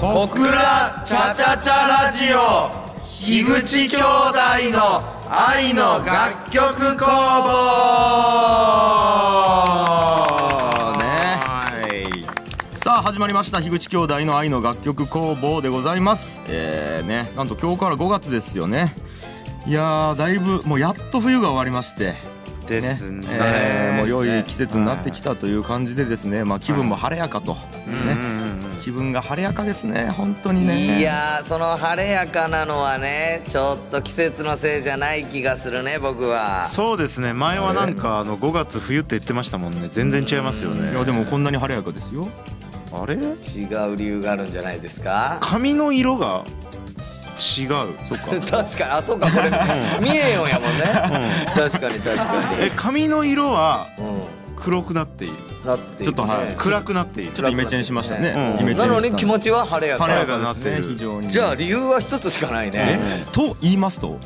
小倉チャチャチャラジオ。樋口兄弟の愛の楽曲工房。ねさあ始まりました。樋口兄弟の愛の楽曲工房でございます。えー、ね。なんと今日から5月ですよね。いやーだいぶもうやっと冬が終わりまして。ですね。えーもう良い季節になってきたという感じでですね。まあ気分も晴れやかと、ね気分が晴れやかですね本当にね。いやーその晴れやかなのはねちょっと季節のせいじゃない気がするね僕は。そうですね。前はなんかあの5月冬って言ってましたもんね。全然違いますよね。いやでもこんなに晴れやかですよ。あれ？違う理由があるんじゃないですか？髪の色が違う。そっか。確かに。あそうかこれ。見えよんやもんね。確かに確かえ髪の色はにうん黒くなっている。なってちょっとはい。暗くなっている。ちょっとイメチェンしましたね、うん。イメチェンなのに気持ちは晴れやか晴れやかになってる。非常に。じゃあ理由は一つしかないね。と言いますと？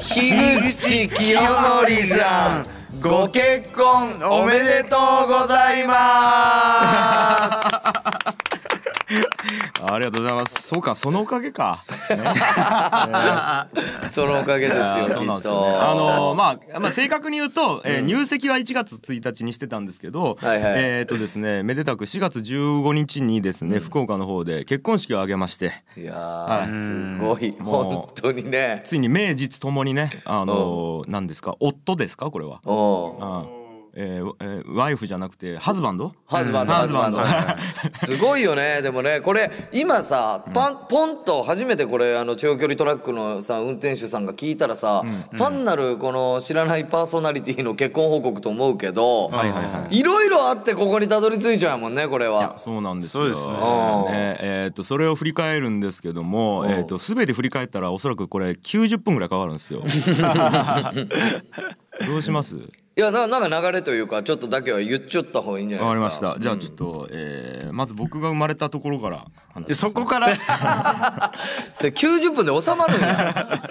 樋口清則さんご結婚おめでとうございます ありがとうございます。そうかそのおかげか、ね。そのおかげですよそうなんですよね。と。あのまあ、まあ、正確に言うと、えー入籍は1月1日にしてたんですけど、はいはい。えっ、とですねめでたく4月15日にですね、福岡の方で結婚式を挙げまして。いやはい。ーすごい。本当にね。ついに名実ともにねあの何ですか？夫ですか？これは。おううんえーえーワイフじゃなくてハズバンド？ハズバンドうん。ハズバンド。すごいよね。でもねこれ今さパンポンと初めてこれあの長距離トラックのさ運転手さんが聞いたらさ単なるこの知らないパーソナリティの結婚報告と思うけどはいはいはい。いろいろあってここにたどり着いちゃうもんねこれは。そうなんですよ。そうですね。ねえーとそれを振り返るんですけども、えーとすべて振り返ったらおそらくこれ90分ぐらいかかるんですよ。どうします？いやななんか流れというかちょっとだけは言っちゃった方がいいんじゃわないですか。かりました。じゃあちょっと、えーまず僕が生まれたところから話でしますそこからそれ90分で収まるんや。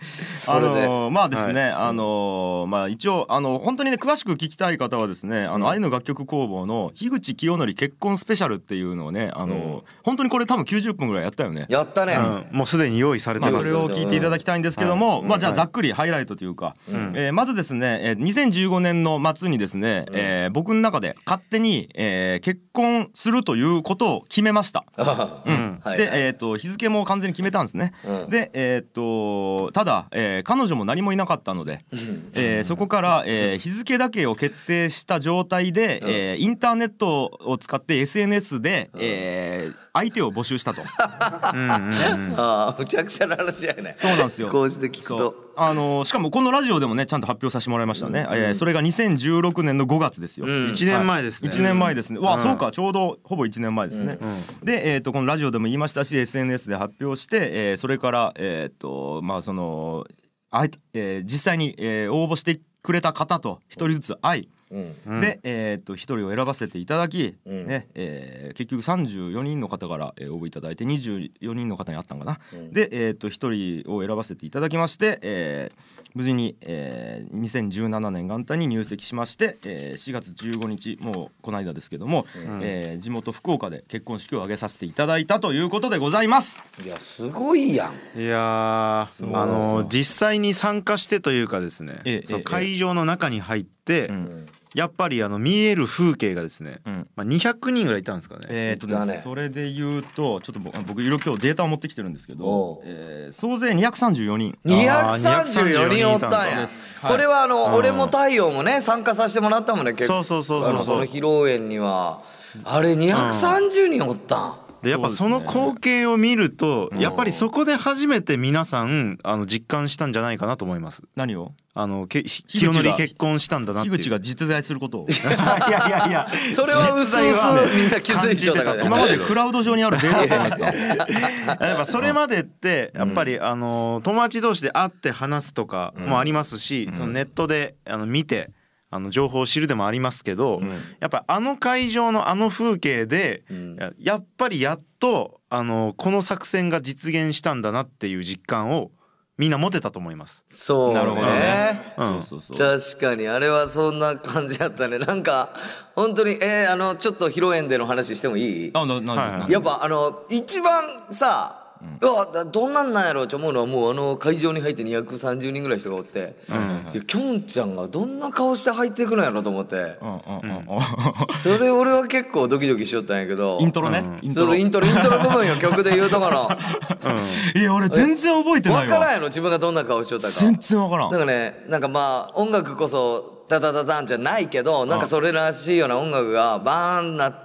そあれで。のーまあですね、あのーまあ一応あの本当にね詳しく聞きたい方はですね、あの愛の楽曲工房の樋口清則結婚スペシャルっていうのをね、あのー本当にこれ多分90分ぐらいやったよね。やったね。うんもうすでに用意されてまあ、ますそれを聞いていただきたいんですけども、まあ、じゃあざっくりハイライトというか、えーまずですね、えー2015年の末にですね、えー僕の中で勝手に、えー結婚するということを決めました。うん。はいで、えー、と日付も完全に決めたんですね。うん。で、えー、とただ、えー彼女も何もいなかったので、えーそこから、えー日付だけを決定した状態で、えーインターネットを使って SNS で、えー相手を募集したと。ああむちゃくちゃな話やね。そうなんですよ。こうして聞くと。あのーしかもこのラジオでもねちゃんと発表させてもらいましたね、えーそれが2016年の5月ですよ、うん。1年前ですね。1年前ですね、わあうん。そうかちょうどほぼ1年前ですね、で、えー、とこのラジオでも言いましたし SNS で発表して、えーそれからえっ、とまあそのあいえー実際に、えー応募してくれた方と一人ずつ会い、うん。で、えー、と1人を選ばせていただき、うん。ねえー結局34人の方から、えー応募いただいて24人の方に会ったんかな、うん。で、えー、と1人を選ばせていただきまして、えー無事に、えー2017年元旦に入籍しまして、えー4月15日もうこの間ですけども、えー地元福岡で結婚式を挙げさせていただいたということでございます。いやすごいやん。いやーあの実際に参加してというかですねええ会場の中に入ってんやっぱりあの見える風景がですねうん。まあ200人ぐらいいたんですかね。えーとですねそれで言うとちょっと僕僕いろいろ今日データを持ってきてるんですけおどう、えー総勢234人。234人。おったんや。はい。これはあのうん。俺も太陽もね参加させてもらったもんね結構。そうそうそうそうその披露宴には。あれ230人おったん。でやっぱその光景を見るとやっぱりそこで初めて皆さんあの実感したんじゃないかなと思います。何を？あのけ清則結婚したんだな樋口が実在することを。いやいやいや。それはうすうすみんな気づいちゃったからね今までクラウド上にあるデータと思った やっぱそれまでってやっぱりあの友達同士で会って話すとかもありますし、そのネットであの見てあの情報を知るでもありますけど、やっぱあの会場のあの風景で、ややっぱりやっとあのこの作戦が実現したんだなっていう実感をみんなモテたと思います。そうなるほどね。ね。うん。そうそうそう。確かにあれはそんな感じやったね。なんか本当にえー、あのちょっと披露宴での話してもいい？あななはいはい。なやっぱあの一番さ、うわだどんなんなんやろうって思うのはもうあの会場に入って230人ぐらい人がおって、きょんちゃんがどんな顔して入っていくのやろと思って。うんうんうんうん。それ俺は結構ドキドキしよったんやけど。イントロね。イントロ。そうそうイントロ。イントロ部分よ曲で言うとこのいや俺全然覚えてないわ。分からんやろ自分がどんな顔しとったか。全然わからん。なんかねなんかまあ音楽こそタタタタンじゃないけどなんかそれらしいような音楽がバーンなって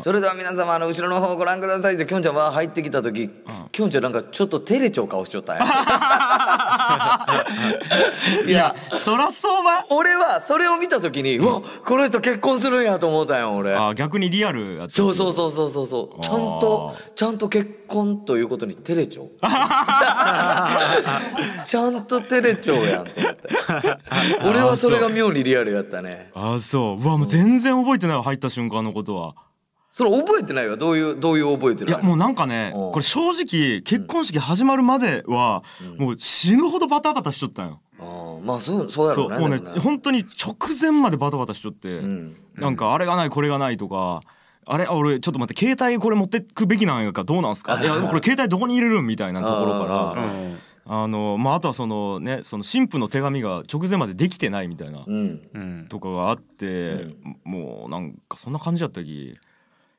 それでは皆様あの後ろの方ご覧ください。ってきょんちゃんは入ってきた時きょんちゃんなんかちょっと照れちゃう顔しちゃったんや。いやそらそうば。俺はそれを見た時にうわこの人結婚するんやと思ったんよ俺。あ逆にリアルやった。そうそうそうそうそう。そうちゃんとちゃんと結婚ということに照れちゃう。ちゃんと照れちゃうやんと思って。俺はそれが妙にリアルやったね。あそう。うわもう全然覚えてないわ入った瞬間のことはそれ覚えてないわ。どういうどういう覚えてないいやもうなんかねう。んこれ正直結婚式始まるまではもう死ぬほどバタバタしちゃったんよ。あーまあそうそうやろそううもうねね本当に直前までバタバタしちゃってん。なんかあれがないこれがないとかあれあ俺ちょっと待って携帯これ持ってくべきなんやかどうなんすか？いやこれ携帯どこに入れるんみたいなところからうんあのまああとはそのねその新婦の手紙が直前までできてないみたいなうん。うんとかがあってもうなんかそんな感じだったき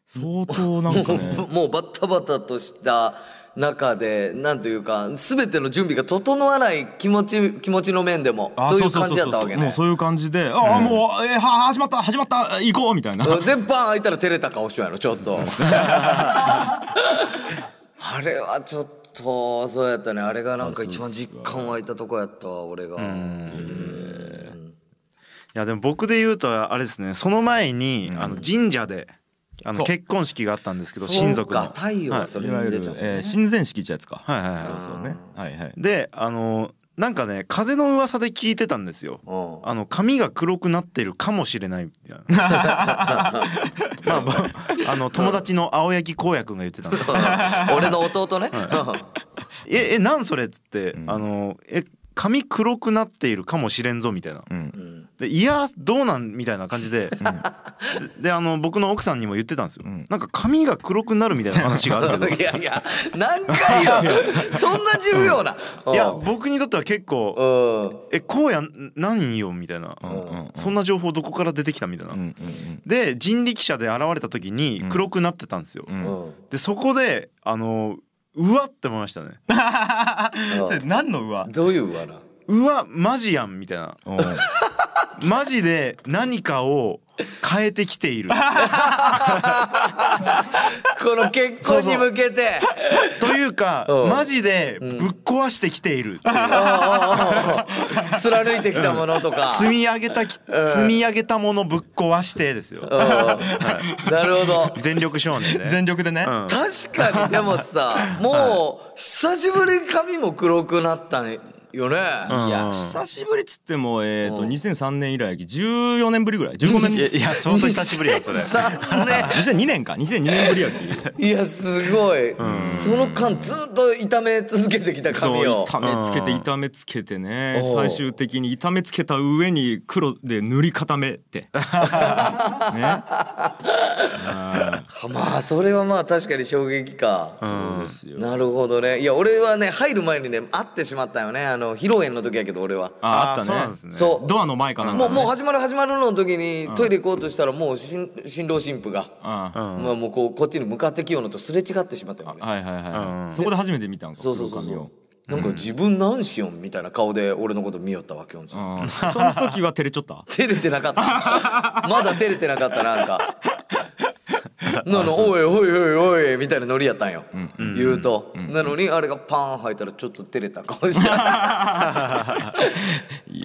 相当なんかね。もうバタバタとした中でなんというか全ての準備が整わない気持ち気持ちの面でもあという感じやったわけね。もうそういう感じでああもうえーは始まった始まった行こうみたいな。うん。でバーン開いたら照れた顔しようやろちょっと。あれはちょっとそうやったね。あれがなんか一番実感湧いたとこやったわ俺が。いやでも僕で言うとあれですね。その前に、あの神社であそう。の結婚式があったんですけどそう親族の。か太陽はそれいわゆるに出ちゃう、えー親善式ってやつか。はいはいはいそうね。はいはい。であのなんかね風の噂で聞いてたんですよ。う。んあの髪が黒くなってるかもしれないみたいな。まあぼあの友達の青柳光也君が言ってたんですよ。俺の弟ね、ええなんそれっつって、あのえ髪黒くなっているかもしれんぞみたいな。うん。でいやどうなんみたいな感じで、でであの僕の奥さんにも言ってたんですよ、ん。なんか髪が黒くなるみたいな話があるけど。いやいや何回よ。そんな重要な、いや僕にとっては結構うん「えこうやん何よ」みたいな、うんそんな情報どこから出てきたみたいな、うんうんで人力車で現れた時に黒くなってたんですよ、うんうん。でそこであのうわって思いましたね。それ何の上どういうわなうわマジやんみたいな。うん。マジで何かを変えてきている この結婚に向けて。というかうん。マジでぶっ壊してきているっていう。貫いてきたものとか。積み上げたき積み上げたものぶっ壊してですよ。うん。なるほど。全力少年ね全力でね。うん。確かに。でもさもう久しぶりに髪も黒くなったんよね、うん。いや久しぶりっつってもえっと2003年以来14年ぶりぐらい。15年。いやいや相当久しぶりだそれ。3年。2002年か。2002年ぶりやき。いやすごい、その間ずっと痛め続けてきた髪を。痛めつけて痛めつけてね。最終的に痛めつけた上に黒で塗り固めて。ね。あまあそれはまあ確かに衝撃か、ーそうですよ。なるほどね。いや俺はね入る前にね会ってしまったよね。あの披露宴の時やけど俺は。ああったね。そうね。そう。ドアの前かなんかね。もうもう始まる始まるの時にトイレ行こうとしたらもう新新郎新婦が、うん。まあもうこうこっちに向かってきようのとすれ違ってしまったよねはいはいはいうん。そこで初めて見たんかそうそうそうそう。なんか自分なんしよんみたいな顔で俺のこと見よったわきょんん。その時は照れちょった？照れてなかった。まだ照れてなかったなんか なのおいおいおいおいみたいなノリやったんよ、言うと、なのにあれがパーン入ったらちょっと照れた顔して。いや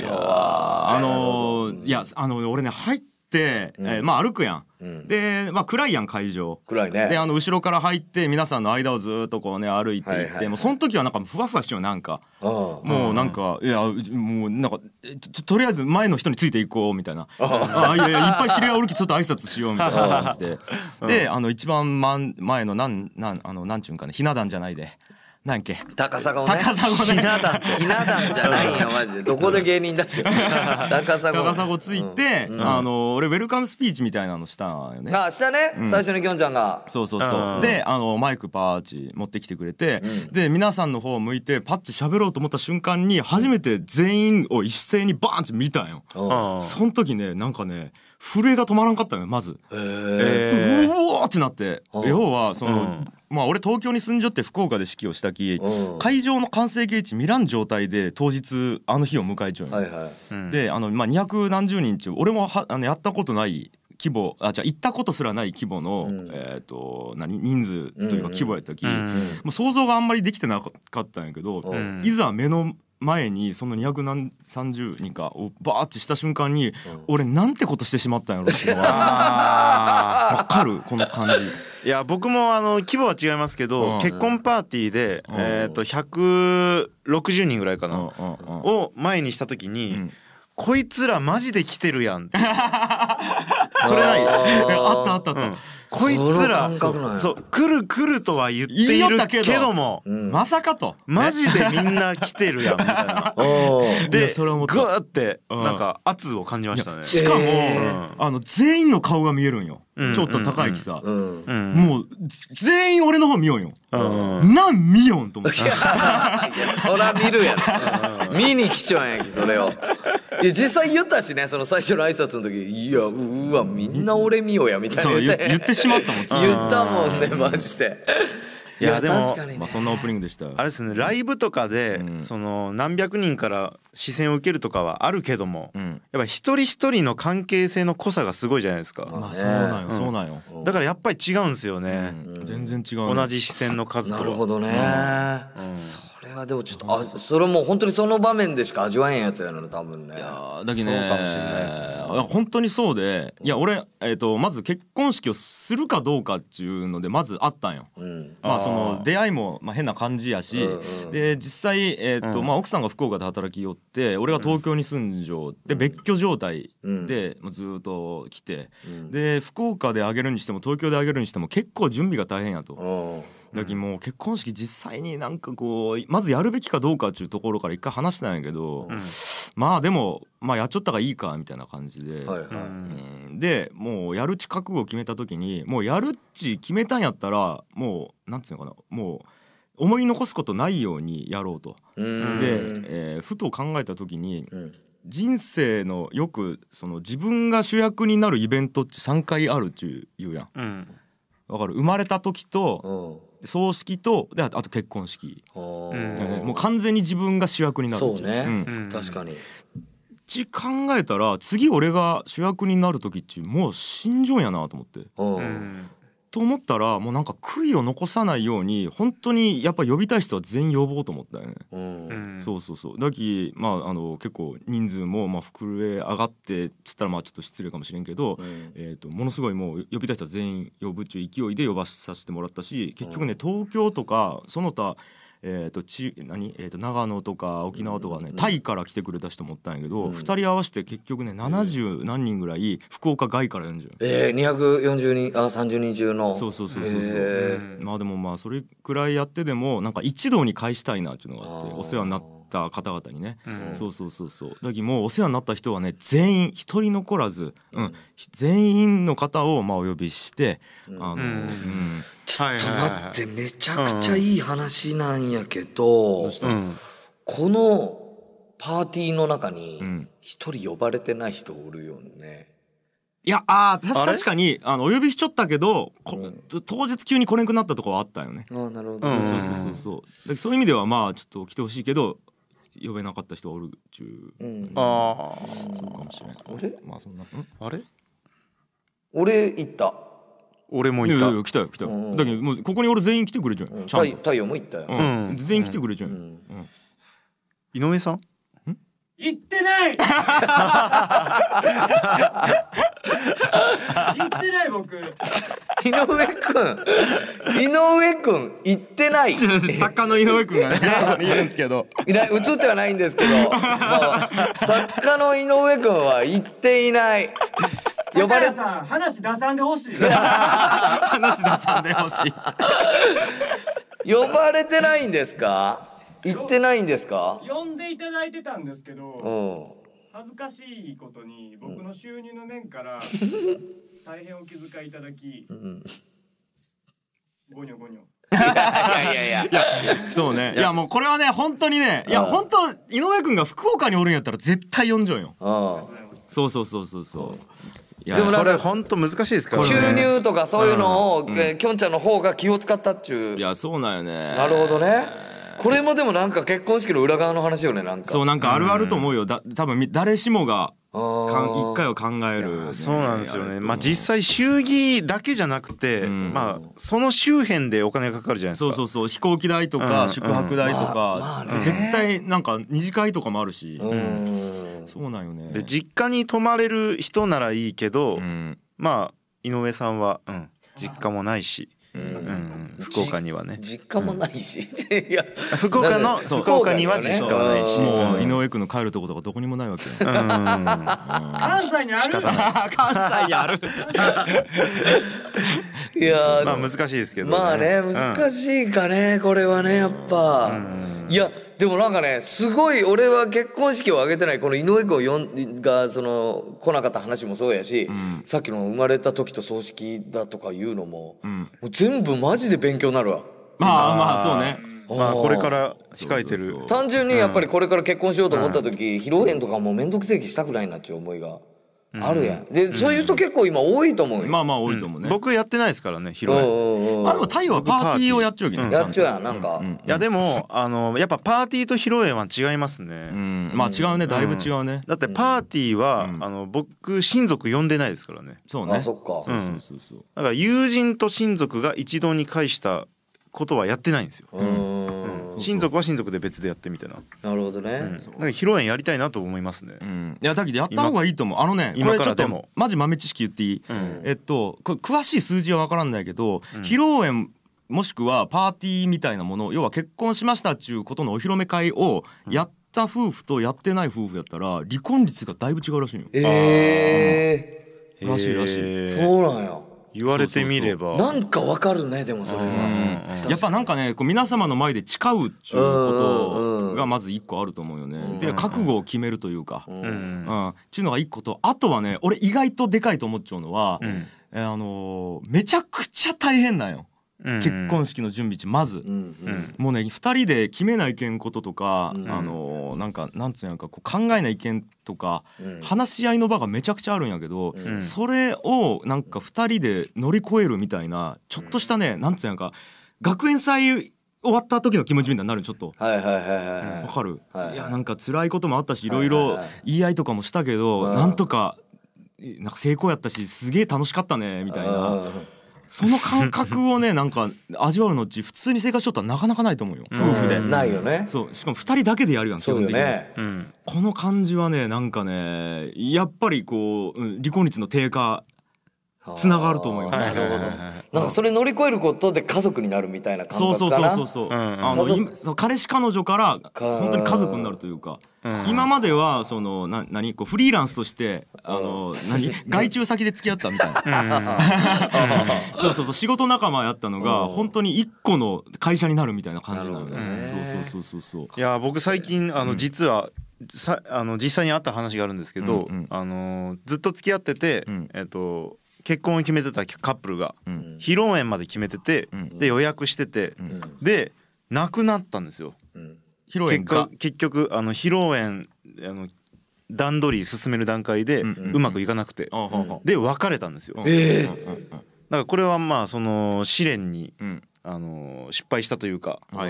ー。あのーいやあの俺ね入って、えーまあ歩くやん、でまあ暗いやん会場。暗いね。であの後ろから入って皆さんの間をずっとこうね歩いていって、はいもうその時はなんかふわふわしようなんか。うん。もうなんか、いやもうなんかえととりあえず前の人についていこうみたいな。あいやいやいっぱい知り合いおるきちょっと挨拶しようみたいな感じで。であの一番前前のなんなんあのなんちゅうんかねひな壇じゃないでなんけ？高砂ね。高砂ね。ひな壇ひな壇じゃないん。よマジで。どこで芸人だし 高砂高砂ついて、あの俺ウェルカムスピーチみたいなのしたんよね。あしたね、最初にきょんちゃんが。そうそうそう。うん。であのマイクパーチ持ってきてくれて、で皆さんの方を向いてパッチ喋ろうと思った瞬間に初めて全員を一斉にバーンって見たんよ、うん。その時ねなんかね震えが止まらんかったのよまず、へええうおーってなってうん。要はその、うん。まあ俺東京に住んじゃって福岡で式をしたき、うん。会場の完成形値見らん状態で当日あの日を迎えちゃうよ、はいはい。うん。であの、まあ、200何十人中俺もはあのやったことない規模あじゃあ行ったことすらない規模の、うん。えっ、と何人数というか規模やったき、うん。もう想像があんまりできてなかったんやけど、うん。いざ目の前にその200何30人かをバーってした瞬間に、俺なんてことしてしまったんやろっていうのはあわかるこの感じ。ー いや僕もあの規模は違いますけど、うん。結婚パーティーで、うん。えっ、と160人ぐらいかな、うんうんうん。を前にした時に、うんこいつらマジで来てるやん それないえあったああったあった、うん。こいつらそそうそう来る来るとは言って言いいるけどけども、うん。まさかと。マジでみんな来てるやん。みたいな。でそれは思った。グーってうん。なんか圧を感じましたね。しかも、えーあの全員の顔が見えるんよ、うん。ちょっと高いきさ、うん。うん。もうぜ全員俺の方見よんよ、うん。なん見よんと思って そら見るやろ見に来ちゃうんやきそれをいや実際言ったしねその最初の挨拶の時。いやうう。わみんな俺見ようやみたいな。そう言言ってしまったもん。言ったもんねマジでいやでもね。まあそんなオープニングでした。よあれですねライブとかで、うん。その何百人から視線を受けるとかはあるけども、うん。やっぱ一人一人の関係性の濃さがすごいじゃないですか、まあそうなんよ、うん。そうなんよ、だからやっぱり違うんですよね、うん。全然違うね。同じ視線の数と。はなるほどね、うん。それはでもちょっとあそれもう本当にその場面でしか味わえんやつやの多分ね。あだけどねそうかもしれないですね。いや本当にそうでいや俺、えー、とまず結婚式をするかどうかっていうのでまずあったんよ。うん。まあそあのー。出会いもまあ変な感じやし、うんうん。で実際、えーとうん。まあ、奥さんが福岡で働きよって俺が東京に住んじょうで別居状態で、まあずっと来て、うん。で福岡であげるにしても東京であげるにしても結構準備が大変やと。うん。だもう結婚式実際になんかこうまずやるべきかどうかっていうところから一回話したんやけど、うん。まあでもまあやっちゃったがいいかみたいな感じで、はいはい、うん。でもうやるっち覚悟を決めた時にもうやるっち決めたんやったらもうなんつうのかなもう思い残すことないようにやろうと。うん。で、えーふと考えた時にうん。人生のよくその自分が主役になるイベントって3回あるっちゅう言うやん。うん。わかる？生まれた時とうん。葬式とであとあと結婚式。もう完全に自分が主役になるそうね、ん。うん。確かに。ち考えたら次俺が主役になる時っちもう死んじょんやなと思って。と思ったらもうなんか悔いを残さないように本当にやっぱ呼びたい人は全員呼ぼうと思ったよね。そうそうそう。だきまああの結構人数もまあ膨れ上がってっつったらまあちょっと失礼かもしれんけど、うん。えー、とものすごいもう呼びたい人は全員呼ぶっちゅう勢いで呼ばさせてもらったし結局ね東京とかその他えー、とち何、えー、と長野とか沖縄とかね、タイから来てくれた人もおったんやけど、うん。2人合わせて結局ね70何人ぐらい福岡外から呼んじゃう。えー、240人あ30人中の。そうそうそうそうそう、へまあでもまあそれくらいやってでもなんか一堂に会したいなっていうのがあってお世話になった方々にね、うん。そうそうそうそう。だけどもうお世話になった人はね全員一人残らず、うん、全員の方をまあお呼びして、あの、うん。うん。ちょっと待ってめちゃくちゃいい話なんやけど、うん。このパーティーの中にうん。一人呼ばれてない人おるよね。いやあ確かにあのお呼びしちょったけど、こうん。当日急に来れんくなったとこはあったよね、あなるほうん。そうそうそうそう。そういう意味ではまあちょっと来てほしいけど呼べなかった人がおるっちゅう、うん。あそうかもしれないあれ？まあそんな、ん？ああれ？俺行った。俺もいた。やいや来たよ来たよ、うんだけどもうここに俺全員来てくれちゃううん。よちゃんと、太太陽も行ったよ。うん。うん。全員来てくれちゃうよ、うん。井上さん？行ってない 行ってない僕。井上くん。井上くん行ってない。作家の井上くんがねいるんですけど。いない映ってはないんですけど、まあ、作家の井上くんは行っていない。呼ばれさん話出さんでほしい。話出さんでほしい。呼ばれてないんですか？行ってないんですか？呼んでいただいてたんですけうどん恥ずかしいことに僕の収入の面から 大変お気遣いいただきうん。ゴニョゴニョ。いやいやいや。そうね。いや。もうこれはね本当にねいやうん本当井上君が福岡におるんやったら絶対呼んじゃうよ。うございますそうそうそうそうそう。いやでもこれ本当難しいですからんね。収入とかそういうのを、えーきょんちゃんの方が気を使ったっちゅう。いやそうなんよね。なるほどねこれもでもなんか結婚式の裏側の話よねなんか。そうなんかあるあると思うよ。だ多分み誰しもがあかんー一回は考える。そうなんですよね。まあ実際際祝儀だけじゃなくて、ん。まあその周辺でお金がかかるじゃないですか。そうそうそう。飛行機代とうん。か宿泊代とか絶対なんか二次会とかもあるし。うん。そうなんよね。で実家に泊まれる人ならいいけど、うん。まあ井上さんは、うん、実家もないし、ううん。ん、福岡にはね。実家もないし、いや。福岡のそう。福岡には実家はないし。もう井うん上君の帰るとことかどこにもないわけ関西にある。関西やる いやまあ難しいですけど、まあねうん。難しいかねこれはねやっぱ。いやでもなんかねすごい俺は結婚式を挙げてないこの井上君を呼んがその来なかった話もそうやし、さっきの生まれた時と葬式だとかいうのも,、もう全部マジで勉強になるわ。まあまあそうね。まあこれから控えてる。そうそうそう。単純にやっぱりこれから結婚しようと思った時、披露宴とかもう面倒くせえ気したくないなっていう思いがあるやん。でそういう人結構今多いと思うよ、まあまあ多いと思うね。僕やってないですからね披露うん宴。あでも太陽はパーティーをやっちゃうけどね。やっちゃうやんなんか、いやでもあのやっぱパーティーと披露宴は違いますね。うん。まあ違うねだいぶ違うね。だってパーティーは、うん。あの僕親族呼んでないですからね。そうね。あそっか、そうそうそうそう。だから友人と親族が一堂に会したことはやってないんですよ、うーん親族は親族で別でやってみたいな、なるほどね、だから披露宴やりたいなと思いますね、うん。いやだけどやった方がいいと思う。あのねこ今れちょっとからでも。マジ豆知識言っていい？うん。えっとこれ詳しい数字は分からんないけど披露宴もしくはパーティーみたいなもの要は結婚しましたっちゅうことのお披露目会をやった夫婦とやってない夫婦やったら離婚率がだいぶ違うらしいよ。ええらしいらしい。へー。そうなんや言われてみれば。なんかわかるねでもそれは、やっぱなんかねこう皆様の前で誓うっちゅうことがまず一個あると思うよね。で覚悟を決めるというか、うん。うん、っていうのが一個とあとはね俺意外とでかいと思っちゃうのは、ん。えーあのーめちゃくちゃ大変なんよ、うん結婚式の準備地まず。うんうん。もうね2人で決めないけんこととか、うん。あのーなんかなんつうんやんかこう考えないけんとか、うん。話し合いの場がめちゃくちゃあるんやけど、ん。それをなんか2人で乗り越えるみたいなちょっとしたね、なんつうんやんか学園祭終わった時の気持ちみたいになるちょっと。はいはいはいはいわかる、はいい、やなんか辛いこともあったしいろいろはいはい。はい言い合いとかもしたけど、うん。なんとかなんか成功やったしすげえ楽しかったねみたいな。うんその感覚をね なんか味わうのうち普通に生活しとったらなかなかないと思うよ。夫婦で、うんないよね。そう。しかも2人だけでやるやん基本的に、よねうん。この感じはねなんかねやっぱりこう、うん離婚率の低下つながると思います。なるほど。なんかそれ乗り越えることで家族になるみたいな感そうそう覚かなそうそう。そう、あの彼氏彼女から本当に家族になるというか、うん。今まではそのな何？こうフリーランスとしてあの何？外注先で付き合ったみたいな、そうそうそう。仕事仲間やったのがうん。本当に一個の会社になるみたいな感じなの。よなるほどね。そうそうそうそうそう。いや僕最近あの実は、さあの実際にあった話があるんですけど、うんうん。あのずっと付き合ってて、うん。えっと結婚を決めてたカップルが、うん。披露宴まで決めてて、うん。で予約してて、ん。で亡くなったんですよ。うん。披露宴が？結果結局あの披露宴あの段取り進める段階でうまくいかなくて、で別れたんですよ。だかええ。らこれはまあその試練にうん。あの失敗したというか、ま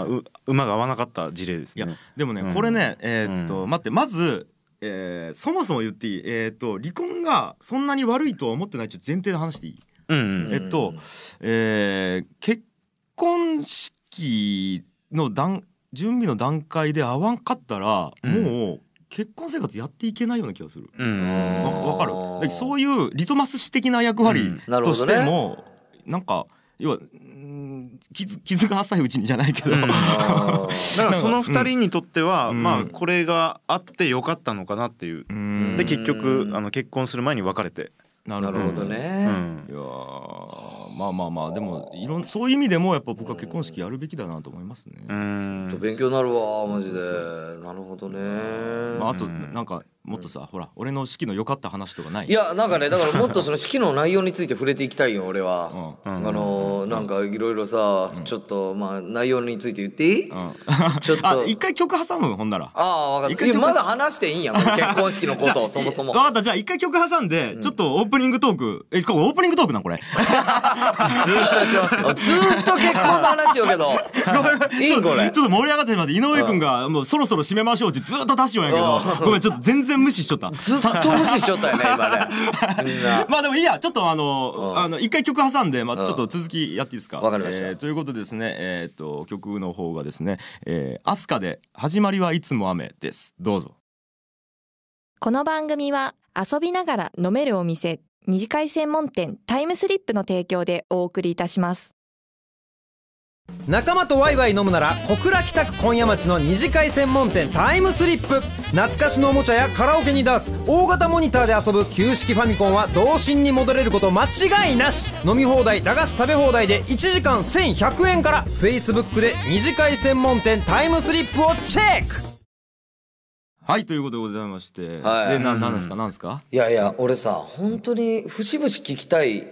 あう馬が合わなかった事例ですいやね。でもね、うん。これねえーっと、うん。待ってまず、えーそもそも言っていい？えーっと離婚がそんなに悪いとは思ってないっていう前提で話していい、うんうん。えっと、えー結婚式の段準備の段階で合わんかったら、うん。もう結婚生活やっていけないような気がする。うん。かる？そういうリトマス紙的な役割うん。としなるほどね。ても、なんか要はうん傷傷が浅いうちにじゃないけど、うん。だからその二人にとっては、うん。まあこれがあってよかったのかなっていう。うん。で結局あの結婚する前に別れて。ななるほどうねん。いやーまあまあまあでもいろんそういう意味でもやっぱ僕は結婚式やるべきだなと思いますね。うん。勉強になるわマジで。なるほどね、まああとなんかもっとさほら俺の式の良かった話とかない？いやなんかねだからもっとその式の内容について触れていきたいよ俺は、うん。あのーなんかいろいろさ、ちょっとまあ内容について言っていい、うん。ちょっと。あ一回曲挟む？ほんなら。ああ分かった。まだ話していいんや結婚式のこと をそもそも。分かった。じゃあ一回曲挟んでちょっとオープニングトーク。えこれオープニングトークなんこれ？ずーっとやってますあずーっと結婚の話よけど。いいんこれ。ちょっと盛り上がってしまって井上君がもうそろそろ締めましょうってずっと出しようんやけど。ごめんちょっと全然無視しちゃった。ずっと無視しよったよね 今ね。まあでもいいやちょっとあのうん。あの一回曲挟んでまあうん。ちょっと続きやっていいですか？わかりました。えーということでですねえっと曲の方がですねえーアスカで始まりはいつも雨です。どうぞ。この番組は遊びながら飲めるお店二次会専門店タイムスリップの提供でお送りいたします仲間とワイワイ飲むなら小倉北区今夜町の二次会専門店タイムスリップ。懐かしのおもちゃやカラオケにダーツ大型モニターで遊ぶ旧式ファミコンは童心に戻れること間違いなし。飲み放題駄菓子食べ放題で1時間1100円から。Facebook で二次会専門店タイムスリップをチェック。はいということでございまして。はい。でななんですか？なんですか？いやいや俺さ本当に節々聞きたい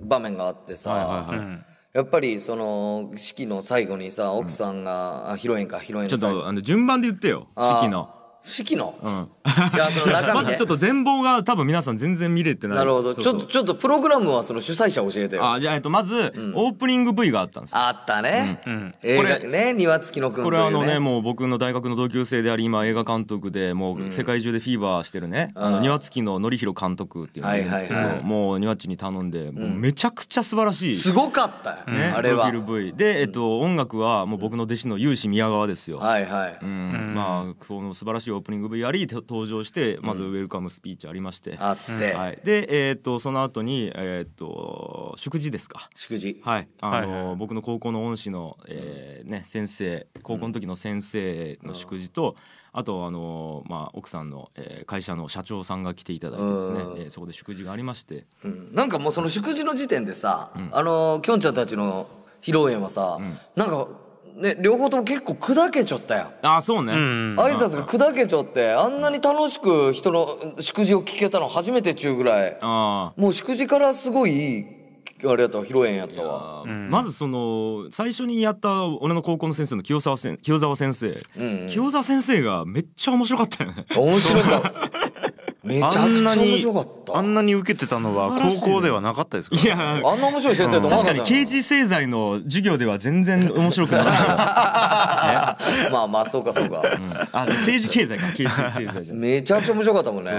場面があってさ、はいはいはいやっぱりその式の最後にさ奥さんが、あ披露宴か披露宴ちょっとあの順番で言ってよ。式の式の、うん。いやその中身ね。まずちょっと全貌が多分皆さん全然見れてない。なるほど。そうそう。ちょっとちょっとプログラムはその主催者教えてよ。ああじゃあえっとまずオープニング V があったんですよ。ったね、ん。映画ね庭付きのくんというね。これはあのねもう僕の大学の同級生であり今映画監督でもう世界中でフィーバーしてるね、あの庭付きの典弘監督っていうのがいるんですけど、はいはいはい。もう庭地に頼んでもうめちゃくちゃ素晴らしい、すごかったよ、ね、あれは。で、えっと、音楽はもう僕の弟子の有志宮川ですよ。はいはい、うん。まあその素晴らしいオープニング V ありと登場してまずウェルカムスピーチありまして、あって、はい、で、えっとその後に、えっと祝辞ですか。祝辞。はい、あの、僕の高校の恩師の、えーね、先生高校の時の先生の祝辞と、あとあの、まあ、奥さんの、えー会社の社長さんが来ていただいてですね、うん。えーそこで祝辞がありまして、うん。なんかもうその祝辞の時点でさ、あのきょんちゃんたちの披露宴はさ、なんかね両方とも結構砕けちゃったやん。ああそうね、うん。挨拶が砕けちゃってあんなに楽しく人の祝辞を聞けたの初めてちゅうぐらい。あもう祝辞からすごいいいあれやったわ披露宴やったわ。あまずその最初にやった俺の高校の先生の清沢先清沢先生、うんうん。清沢先生がめっちゃ面白かったよね。面白かっためちゃくちゃあんな面に白かった。あんなに受けてたのは高校ではなかったですか？いやあんな面白い先生と思わ確かなかった。に刑事製剤の授業では全然面白くなかった。まあまあそうかそうか、よ、うん。あ政治経済か。刑事製剤じゃ。めちゃくちゃ面白かったもんね。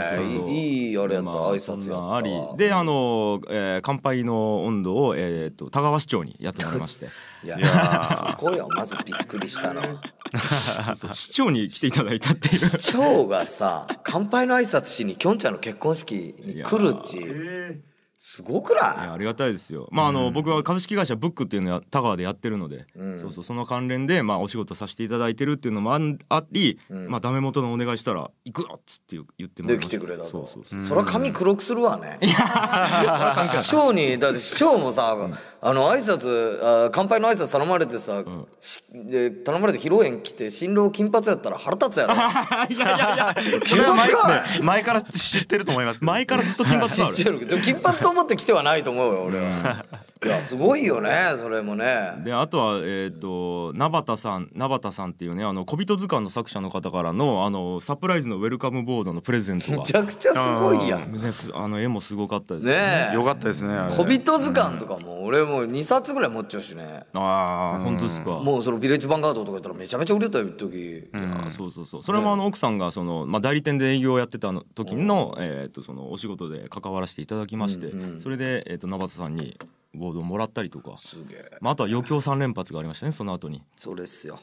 いいいいあれやった、まあ挨拶やあり。であの、えー乾杯の温度を、えー、と田川市長にやってもらいまして。いやいや そこよまずびっくりしたの。そうそう市長に来ていただいたっていう。市長がさ乾杯の挨拶しにきょんちゃんの結婚式に来るっちえすごくい？やなありがたいですよ。まああの、僕は株式会社ブックっていうのを田川でやってるので、うん。そうそうその関連でまあお仕事させていただいてるっていうのもあんあり、ん。まあダメ元のお願いしたら行くよっつって言言ってもらいでました。来てくれたとそうそうそう。そりゃ髪黒くするわね。市長にだって市長もさ、あの挨拶あ乾杯の挨拶頼まれてさ、しで頼まれて披露宴来て新郎金髪やったら腹立つやろ。いやいやいや。金髪か。い前から知ってると思います前からずっと金髪知ってるけど金髪と思って来てはないと思うよ俺は、いやすごいよねそれもね。であとはえっ、と名畑さん名畑さんっていうねあの小人図鑑の作者の方からのあのサプライズのウェルカムボードのプレゼントが。めちゃくちゃすごいやん。ねすあの絵もすごかったです。ねえ。よかったですね小人図鑑とかも俺もう2冊ぐらい持っちゃうしね。ああ本当ですか。もうそのビレッジヴァンガードとかやったらめちゃめちゃ売れたよ一時。いやそうそうそう。それもあの奥さんがその、まあ、代理店で営業をやってたの時の,、えー、とそのお仕事で関わらせていただきまして、それで、えー、と名畑さんにボードをもらったりとか、すげえ。まあ、あとは余興3連発がありましたねその後に。それっすよ。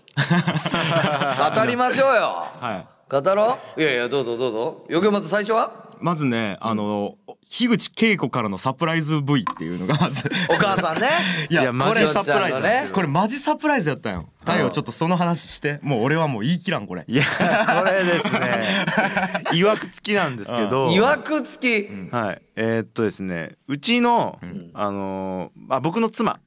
語りましょうよ。はい。語ろう。いやいやどうぞどうぞ。余興まず最初は？まずねあの樋口恵子からのサプライズ V っていうのがまず お母さんね。いやいやマジサプライズなんですよこれマジサプライズやったん。よ太陽ちょっとその話してもう俺はもう言い切らんこれ。いやこれですね。いわくつきなんですけど。いわくつき。はい。えーっとですね。うちの、あのーあ僕の妻。うん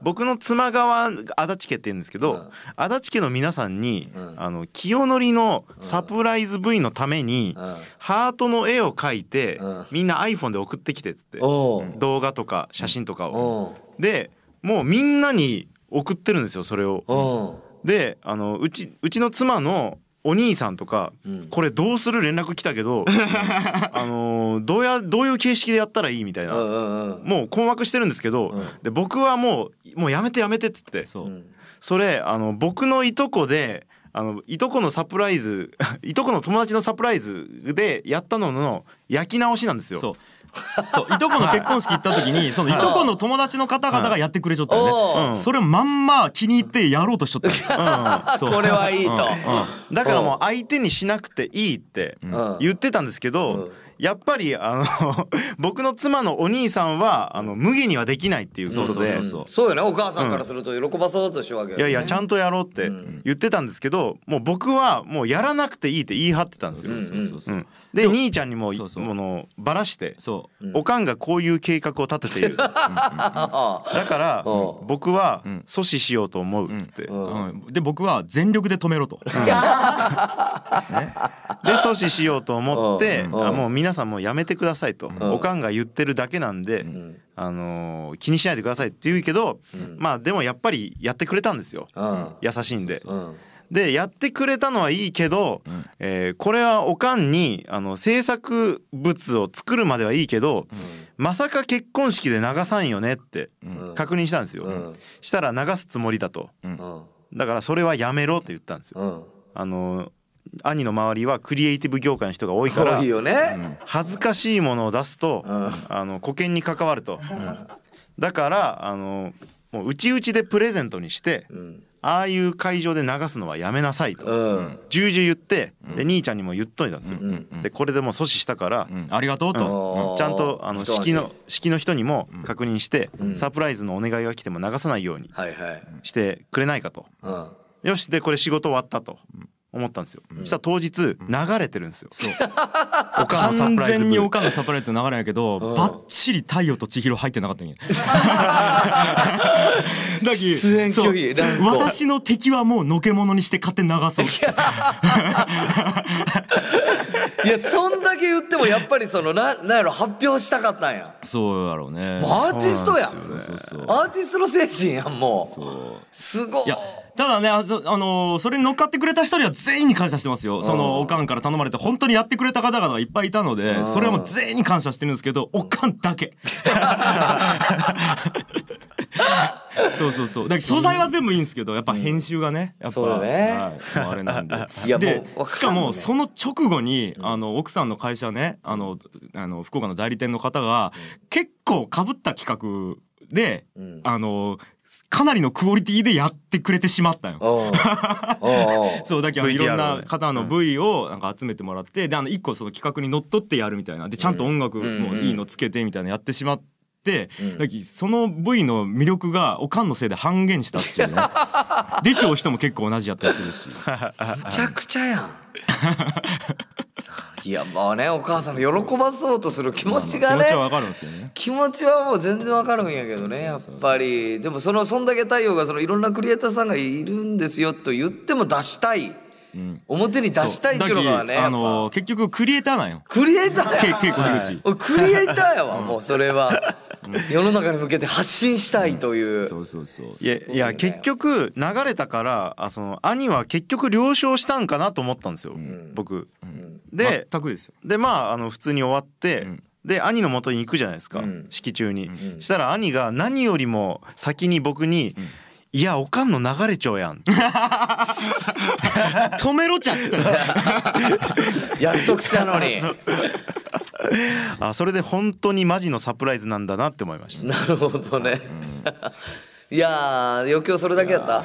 僕の妻側足立家って言うんですけど、足立家の皆さんに、ん。あの清則のサプライズ V のために、うん。ハートの絵を描いて、うん。みんな iPhone で送ってきてっつって動画とか写真とかを。でもうみんなに送ってるんですよそれを。であのうちうちの妻のお兄さんとか、うん。これどうする連絡来たけど あのーどうやどういう形式でやったらいいみたいな、もう困惑してるんですけど、うん。で僕はもうもうやめてやめてっつってそう、うん。それあの僕のいとこであのいとこのサプライズ いとこの友達のサプライズでやったのの焼き直しなんですよ。そういとこの結婚式行った時にそのいとこの友達の方々がやってくれちゃったよね、それをまんま気に入ってやろうとしとった。これはいいと。だからもう相手にしなくていいってうん。言ってたんですけど、うん。やっぱりあの 僕の妻のお兄さんはあの無限にはできないっていうことで。そうそうそうそう。よね。お母さんからすると喜ばそうとしてるわけよいやいやちゃんとやろうって言ってたんですけどもう僕はもうやらなくていいって言い張ってたんですよ。で兄ちゃんにもそうそう。ものバラしてそう。おかんがこういう計画を立てている。だからうん。僕はん。阻止しようと思うっつって。でうん。で僕は全力で止めろと。阻止しようと思ってもう皆さんもうやめてくださいと。おかんが言ってるだけなんでん。あのー気にしないでくださいって言うけどまあでもやっぱりやってくれたんですよ。うん。優しいんで。うんでやってくれたのはいいけど、ん。えーこれはおかんにあの制作物を作るまではいいけど、まさか結婚式で流さんよねってうん。確認したんですよ、うん。したら流すつもりだと。うん。だからそれはやめろって言ったんですよ、うん。あの兄の周りはクリエイティブ業界の人が多いから多いよね。恥ずかしいものを出すと、ん。あの保険に関わると、だからあのもううちうちでプレゼントにして、うんああいう会場で流すのはやめなさいと、うん。重々言ってで兄ちゃんにも言っといたんですよ。んでこれでもう阻止したから、うん。ありがとうと、うん。ちゃんとあの式の式の人にも確認して、ん。サプライズのお願いが来ても流さないようにしてくれないかと。うん。よしでこれ仕事終わったと思ったんですよ。そしたら当日流れてるんですよ。おかん完全にんのサプライズ流れんやけど、バッチリ太陽と千尋入ってなかったんや だき出演拒否私の敵はもうのけものにして勝手に流そうって。いやそんだけ言ってもやっぱりそのななんやろ発表したかったんや。そうやろうね。もうアーティストや。ねそうそう。アーティストの精神やんもう。そう。すごい。いやただねあのーそれに乗っかってくれた人には全員に感謝してますよ。そのおかんから頼まれて本当にやってくれた方々がいっぱいいたのでそれはもう全員に感謝してるんですけどおかんだけ。そうそうそう。だから素材は全部いいんですけどやっぱ編集がねやっぱそうよね。はいあれなんで。でしかもその直後にあの奥さんの会社ねあのあの福岡の代理店の方が結構かぶった企画でん。あのかなりのクオリティでやってくれてしまったよ。う。んうんう。ん そうだけどいろんな方の V をなんか集めてもらってであの一個その企画にのっとってやるみたいな。でちゃんと音楽もいいのつけてみたいなやってしまってん。だけどその V の魅力がおかんのせいで半減したっていうね。出ちゃう人も結構同じやったりするし。むちゃくちゃやんいやまあねお母さんの喜ばそうとする気持ちがね気持ちはわかるんですけどね。気持ちはもう全然わかるんやけどねやっぱり。でもそのそんだけ太陽がそのいろんなクリエイターさんがいるんですよと言っても出したい、表に出したいっていうのがねあのぱ結局クリエイターなんよ。クリエイタークリエイターやわもうそれは世の中に向けて発信したいという。そうそうそう。いやいや結局流れたからあその兄は結局了承したんかなと思ったんですよ、僕。で全くですよ。でまああの普通に終わって、ん。で兄の元に行くじゃないですか、ん。式中に、したら兄が何よりも先に僕に「いやおかんの流れちゃうやん」止めろちゃって 約束したのに。あそれで本当にマジのサプライズなんだなって思いました。なるほどね。いやー余興それだけやった。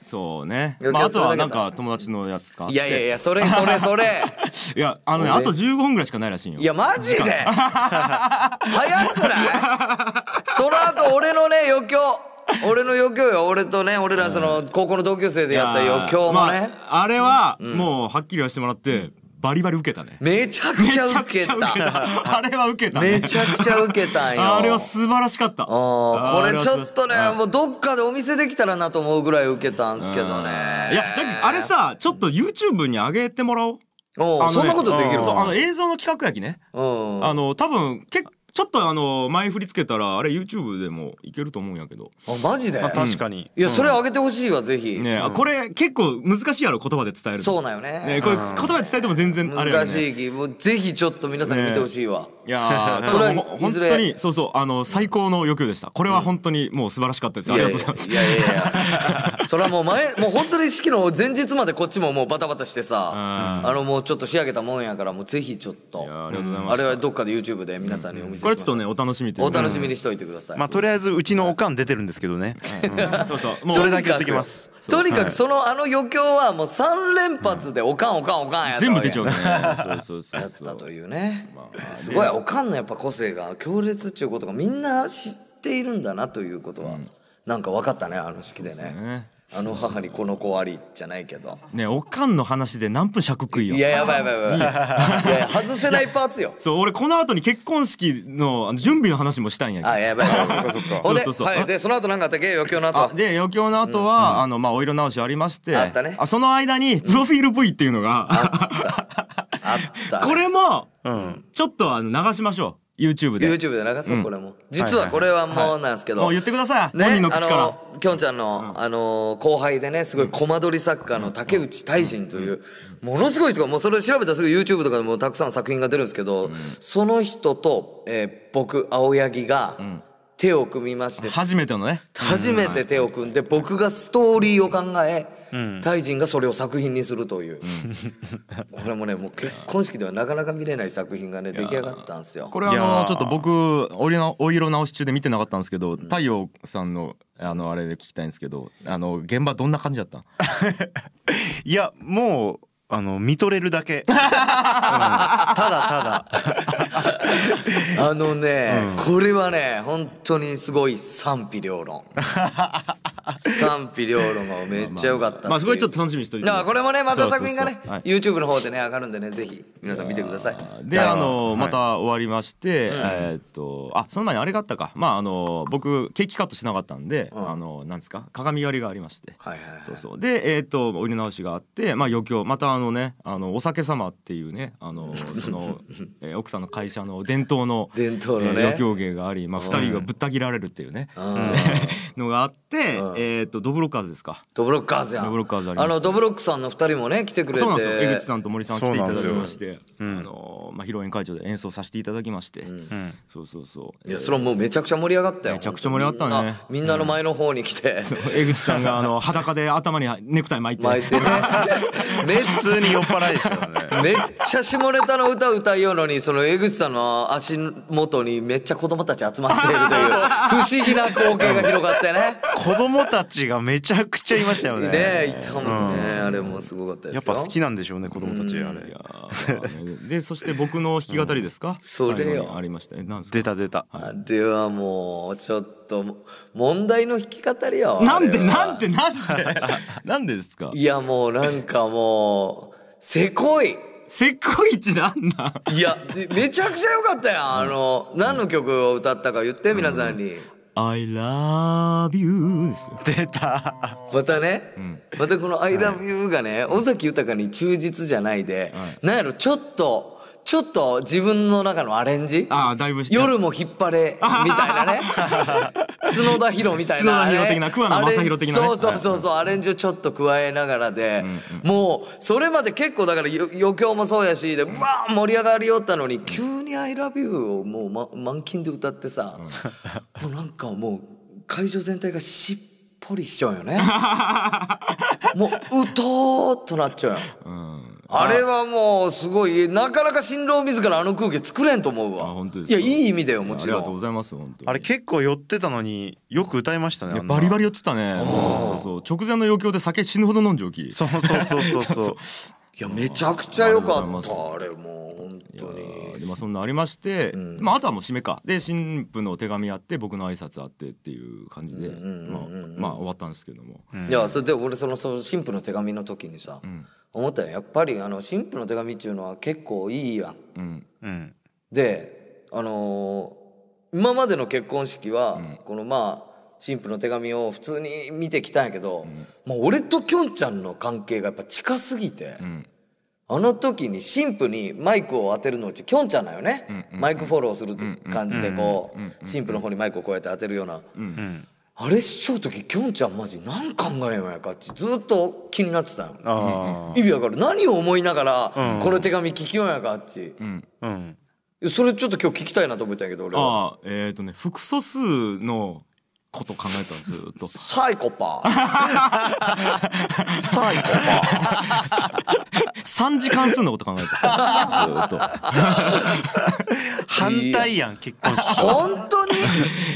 そうね。余興まああとはなんか友達のやつか。いやいやいやそれそれそれ。いやあのね俺。あと15分ぐらいしかないらしいんよ。いやマジで？早くない？その後俺のね余興俺の余興よ。俺とね俺らその高校の同級生でやった余興もね、まあ、あれはもうはっきり言わせてもらってバリバリ受けたね。めちゃくちゃ受けた。あれは受けたね。めちゃくちゃ受けたんよ。あれは素晴らしかった。これちょっとねあもうどっかでお見せできたらなと思うぐらい受けたんすけどね。いやあれさちょっと YouTube に上げてもらおう。そんなことできる？あわの映像の企画やきね。うん。あの多分けちょっとあの前振りつけたらあれ YouTube でもいけると思うんやけど。あマジで？まあ確かに。いやそれ上げてほしいわぜひ。ねあこれ結構難しいやろ言葉で伝えるの。そうだよね。ねこれ言葉で伝えても全然あれやね難しいきもうぜひちょっと皆さんに見てほしいわいやー たこれはだもう本当にそうそうあの最高の欲求でした。これは本当にもう素晴らしかったですありがとうございます。いやいやいや。い やそれはもう前もう本当に式の前日までこっちももうバタバタしてさあのもうちょっと仕上げたもんやからもうぜひちょっと。ありがとうございます。あれはどっかで YouTube で皆さんにお見せしますこれちょっとねお楽しみお楽しみにしといてください。まあとりあえずうちのおかん出てるんですけどね。そうそうもう それだけ言ってきます。とにかくそのあの余興はもう3連発でおかんおかんおかんやった全部出ちゃうそうそうけやっそう。そうたというね。すごいおかんのやっぱ個性が強烈っちゅうことがみんな知っているんだなということはなんか分かったねあの式でね。ね。あの母にこの子ありじゃないけど。ねおかんの話で何分尺食いよ。いややばいやばいやばいい。や。外せないパーツよ。そう俺この後に結婚式の準備の話もしたんやけど。あやばいやばい。ほんでそうそうそう。はい。でその後なんかあったっけ？余興の後？あで余興の後は、あのまあお色直しありまして。あったね。その間にプロフィール V っていうのが、あったこれもうん。ちょっとあの流しましょう。YouTube で。YouTube で流そうこれも。実はこれはもうなんですけど。もう言ってください、ね、本人の口から、あのきょんちゃんの、あの後輩でねすごいコマ撮り作家の竹内大臣というものすごいもうそれ調べたらすぐ YouTube とかでもたくさん作品が出るんですけど、その人と、えー僕青柳が手を組みまして、初めてのね。初めて手を組んで僕がストーリーを考え、大臣がそれを作品にするという、これもねもう結婚式ではなかなか見れない作品がね出来上がったんですよ。これあいやー。のちょっと僕お色のお色直し中で見てなかったんですけど太陽さんのあのあれで聞きたいんですけどあの現場どんな感じだった？いやもうあの見とれるだけ、うん。ただただ。あのね、これはね本当にすごい賛否両論。賛否両論がめっちゃ良かったまあそこはちょっと楽しみにしといてだからこれもねまた作品がねそう。そうそうはい。YouTube の方でね上がるんでねぜひ皆さん見てください。ではいあのまた終わりまして、えーっとあその前にあれがあったか。まああの僕ケーキカットしなかったんで、あのなんですか？鏡割りがありまして、はいはいはい。そうそう。でえーっとお入れ直しがあってまあ余興。またあのねあのお酒様っていうねあのその、えー奥さんの会社の伝統の伝統のね。えー芸がありまあ二人がぶった切られるっていうね、うん。のがあって、うん。えーっとドブロッカーズですか。ドブロッカーズや。んドブロッカーズありのドブロックさんの二人もね来てくれて。そうなんですよ。江口さんと森さん来ていただきましそて、あのまあ披露宴会場で演奏させていただきまして、うん。そうそうそう。いやそれはもうめちゃくちゃ盛り上がったよ。めちゃくちゃ盛り上がったね。みんなみんなの前の方に来て。江口さんがあの裸で頭にネクタイ巻いて。巻いてね。めっ普通に酔っ払いでしょめっちゃ下ネタの歌歌いようのにその江口さんの足元にめっちゃ子供たち集まっているという 不思議な光景が広がってね。子供たちがめちゃくちゃいましたよね。ねえいたもん。ね、あれもすごかったですよ。やっぱ好きなんでしょうね子供たちあいれでそして僕の弾き語りですか、それよ。ありました。えなんですか？出た出た。あれはもうちょっと問題の弾き語りよなんでなんでなんで？なんでですか？いやもうなんかもうせこい。せっこいちなんなん？いやでめちゃくちゃ良かったやん。あの何の曲を歌ったか言って皆さんに。I love you ですよ。出た。またね、またこの「I love you」がね尾崎豊に忠実じゃないで、なんやろちょっとちょっと自分の中のアレンジ？ああだいぶ夜も引っ張れ みたいなね。角田博みたいな、角田博的な桑名正宏的なね。そうそうそうそうアレンジをちょっと加えながらで、もうそれまで結構だからよ余興もそうやしでうわー盛り上がりよったのに急に「I love you」をもう、ま、満勤で歌ってさ、もうなんかもう会場全体がしっぽりしちゃうよね。もううとーっとなっちゃうよ。うんあれはもうすごいなかなか新郎自らあの空気作れんと思うわ。あ本当ですいかやいい意味だよもちろありがとうんございます本当に。あれ結構酔ってたのによく歌いましたねバリバリ寄ってたね。そうそう。直前の余興で酒死ぬほど飲んじゃうきそうそうそうそうそう。いやめちゃくちゃ良かったあれもう本当に。でまあそんなありまして、まああとはもう締めか。で新婦の手紙あって僕の挨拶あってっていう感じで、まあまあ終わったんですけども、いやそれで俺そのその新婦の手紙の時にさ、思ったよ。やっぱりあの新婦の手紙っていうのは結構いいやん。うん。うん。であのー今までの結婚式は、このまあ新婦の手紙を普通に見てきたんやけど、もう俺ときょんちゃんの関係がやっぱ近すぎて、んあの時に新婦にマイクを当てるのうちきょんちゃんなんよね、マイクフォローする感じでこう新婦の方にマイクをこうやって当てるような、あれしちゃう時きょんちゃんマジ何考えんやかってずっと気になってたよ。あ意味わかる。何を思いながらこの手紙聞きようやかっち、あうん。それちょっと今日聞きたいなと思ったんやけど俺は。えっ、とね複素数のこと考えたんですずっと。サイコパー。サイコパ3次関数のこと考えた。ずっと。反対やん結婚式。ー 本当に？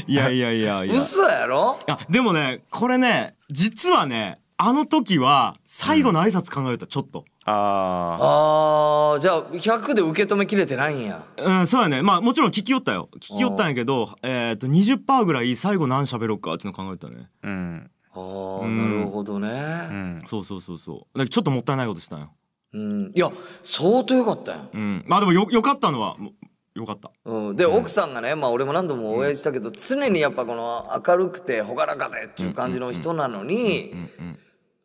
いやいやいやいや。嘘やろ？あでもねこれね実はねあの時は最後の挨拶考えたちょっとああーじゃあ100で受け止めきれてないんや。うんそうやね。まあもちろん聞きよったよ。聞きよったんやけどえっ、と20%ぐらい最後何喋ろうかっていうの考えたね。あうん。あーなるほどね。うん。そうそうそうそう。だからちょっともったいないことしたんよ。うん。いや相当よかったよ。うん。まあでもよよかったのはもよかった。うん、で奥さんがね、まあ、俺も何度もお会いしたけど、常にやっぱこの明るくて朗らかでっていう感じの人なのに、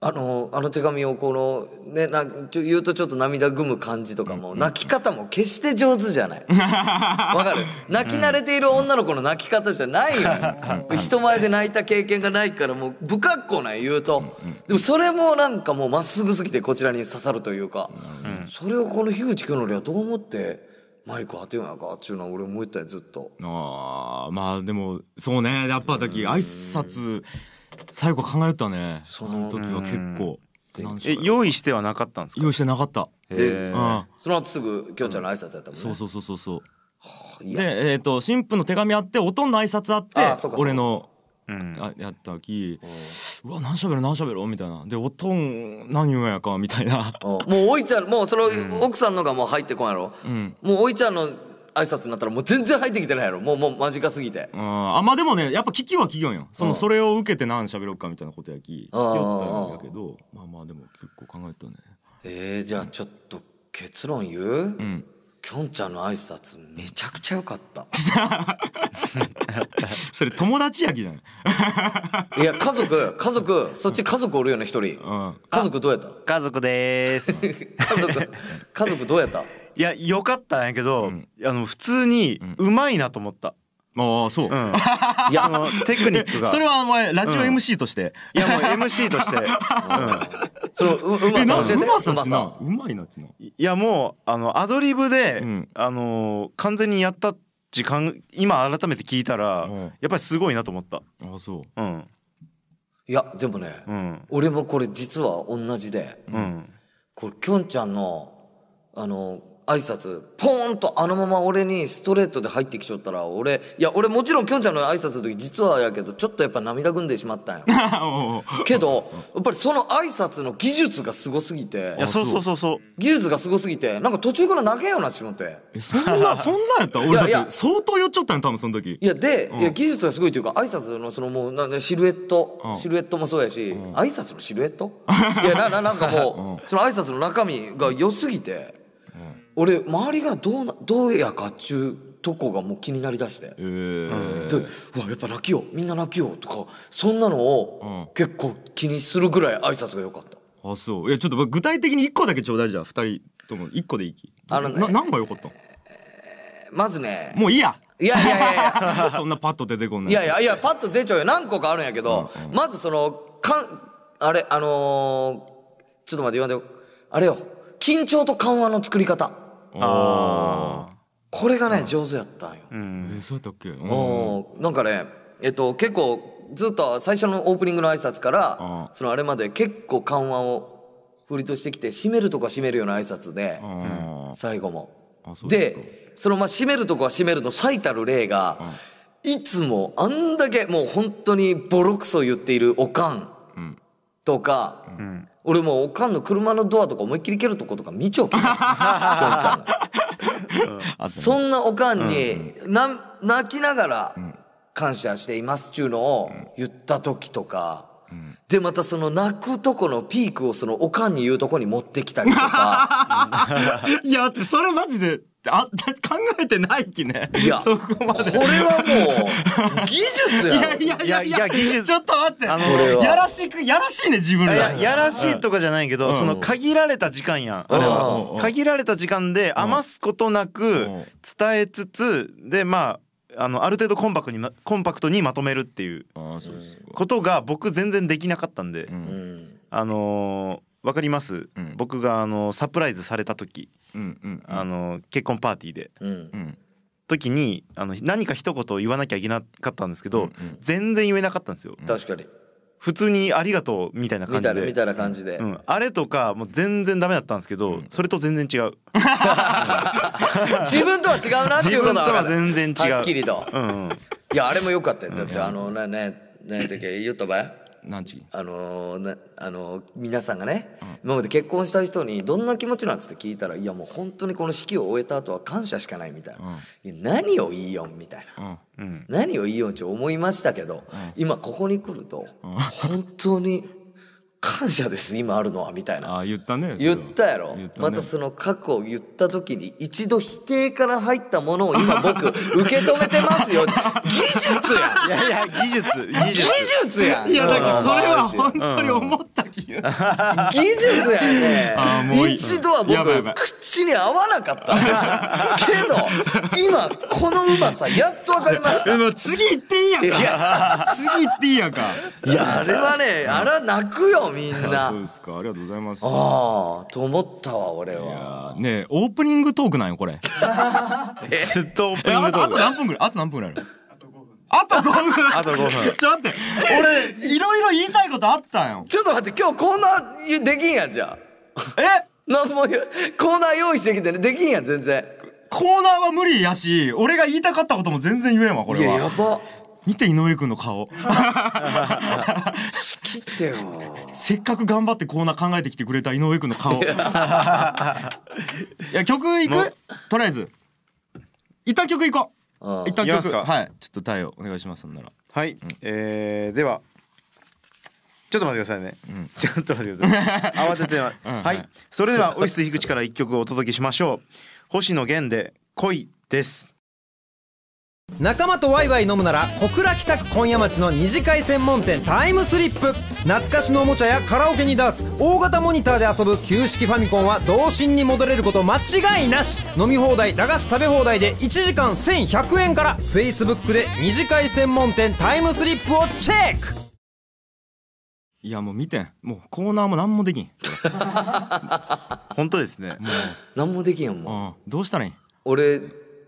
あのあの手紙をこのねなちょ言うとちょっと涙ぐむ感じとかも、泣き方も決して上手じゃない。わかる？泣き慣れている女の子の泣き方じゃない。よ、人前で泣いた経験がないからもう不格好なんよ言うと、でもそれもなんかもうまっすぐすぎてこちらに刺さるというか、それをこの樋口清則はどう思ってマイク当てようやかっていうのは俺思ったよずっと。あーまあでもそうね。やっぱ時挨拶最後考えたね。その時は結構。え用意してはなかったんですか？用意してなかった。でうん。その後すぐきょんちゃんの挨拶やったもんね。そうそうそうそうでえっ、と新婦の手紙あっておとんの挨拶あって俺のうん。あやったきうわ何しゃべる？何しゃべる？みたいな。でおとん何言うんやかみたいな。もうおいちゃんもうその奥さんのがもう入ってこんやろ、ん。もうおいちゃんの挨拶になったらもう全然入ってきてないやろ。もうもう間近すぎて。うん。あまあでもねやっぱ聞きは聞きよんよ。そうん。のそれを受けて何しゃべろうかみたいなことやき聞きよったんやけどまあまあでも結構考えたね。えー、じゃあちょっと結論言う、うん。きょんちゃんの挨拶めちゃくちゃ良かった。それ友達やきじゃないいや家族家族そっち家族おるよね一人。うん。家族どうやった？家族でーす。家族家族どうやった？いや良かったんやけど、あの普通にうまいなと思った、ああそう、うん、いや。そのテクニックが。それはお前ラジオうん MC として、いやもう MC として、そのううまさ教えて。うまさってなうまさ。うまいなっていやもうあのアドリブで、うん。あの完全にやった時間今改めて聞いたら、うん。やっぱりすごいなと思った。ああそう。うん。いやでもね、うん。俺もこれ実は同じでうん。これきょんちゃんのあの挨拶ポーンとあのまま俺にストレートで入ってきちゃったら俺いや俺もちろんきょんちゃんの挨拶の時実はやけどちょっとやっぱ涙ぐんでしまったんよ。けどやっぱりその挨拶の技術がすごすぎて。いやそうそうそうそう。技術がすごすぎてなんか途中から泣けんようになしまってえそんな そんなんやった？俺だって相当酔っちゃったんよ多分その時。いやで、うん。いや技術がすごいというか挨拶のそのもうなシルエット、うん。シルエットもそうやし、挨拶のシルエット？いやなななんかもう、その挨拶の中身が良すぎて、俺周りがどうなどうやかっちゅうとこがもう気になりだして。えー。でうわやっぱ泣きよう。みんな泣きようとかそんなのを結構気にするぐらい挨拶が良かった。あそう。いやちょっと具体的に一個だけちょうだいじゃあ二人とも。一個でいい？きあのね。な何が良かったんまずね。もういいや。いやいやいやいや。そんなパッと出てこんない。いやいやいやパッと出ちゃうよ。何個かあるんやけど、まずそのかんあれあのーちょっと待って言わんでよ。あれよ。緊張と緩和の作り方あこれがね上手やったんよ、ーうん。えーそうやったっけ？うん。おーなんかねえっと結構ずっと最初のオープニングの挨拶からあそのあれまで結構緩和を振りとしてきて締めるとこは締めるような挨拶であ最後も。でそのまあ締めるとこは締めるの最たる例がいつもあんだけもう本当にボロクソ言っているおかんん。とか、俺もうおかんの車のドアとか思いっきり蹴るとことか見ちゃうけど。そんなおかんに、な泣きながら感謝していますっちゅうのを言った時とか、でまたその泣くとこのピークをそのおかんに言うとこに持ってきたりとか。いやだってそれマジであ考えてないきね。いやそこまで。これはもう技術やろいやいやいやいやいや技術。ちょっと待って。あのこれはやらしくやらしいね自分ら。いややらしいとかじゃないけど、その限られた時間やんあれうんは。限られた時間で余すことなくうん。伝えつつでまああのある程度コンパクトにまコンパクトにまとめるっていうことが僕全然できなかったんで、うん。うん。あのーわかります、うん。僕があのサプライズされた時、うんうん。あの結婚パーティーで。うん。うん。時にあの何か一言言わなきゃいけなかったんですけど、うんうん。全然言えなかったんですよ。確かに普通に「ありがとう」みたいな感じで。みたいな感じで、うん、あれとかもう全然ダメだったんですけど、それと全然違う。自分とは違うなっていうことは自分とは全然違う。はっきりと。うんうん。いやあれもよかったよ。だってあのねねねだっけ言ったばい何時？あのーねあのー皆さんがね、今まで結婚した人にどんな気持ちなんつって聞いたらいやもう本当にこの式を終えた後は感謝しかないみたいな、いや何をいいよみたいな、うん。うん。何をいいよって思いましたけど、今ここに来ると、本当に感謝です今あるのはみたいな。ああ言ったね言ったやろ。ね。またその過去を言った時に一度否定から入ったものを今僕 受け止めてますよ。技術やん。いやいや技術技技術術やん。いやだからそれは本当に思った技術やね。あーもういい。一度は僕口に合わなかったんです。けど今このうまさやっと分かりました。次行っていいやんいかや。次行っていいやんか。いやあれはねあれは泣くよみんあなそうですか。ありがとうございます。ああと思ったわ俺いはやねえオープニングトークなんよこれ。ずっとオープニングトーク。何分ぐらい？あと何分ぐらいある？あと5分。あと5分。ちょ待って。俺いろいろ言いたいことあったんよ。ちょっと待って今日コーナーできんやんじゃあ。え？なんも言うコーナー用意してきてね。できんやん全然。コーナーは無理やし俺が言いたかったことも全然言えんわこいやれは。やば。見て井上くんの顔。切ってよ。せっかく頑張ってコーナー考えてきてくれた井上くんの顔。いや。曲いく？とりあえず。一旦曲いこうんう一旦いきますか。曲はい。ちょっとタイをお願いしますそんなら。はい、えー、では。ちょっと待ってくださいね、ちょっと待ってください。慌てては、うん。はい。それではオフィス樋口から一曲お届けしましょう。星野源で恋です仲間とワイワイ飲むなら小倉北区今夜町の二次会専門店タイムスリップ。懐かしのおもちゃやカラオケにダーツ大型モニターで遊ぶ旧式ファミコンは童心に戻れること間違いなし。飲み放題駄菓子食べ放題で1時間1100円から。Facebook で二次会専門店タイムスリップをチェック。いやもう見てん。もうコーナーも何もできん。本当ですね。何もできんやんもう。うん。どうしたらいいん？俺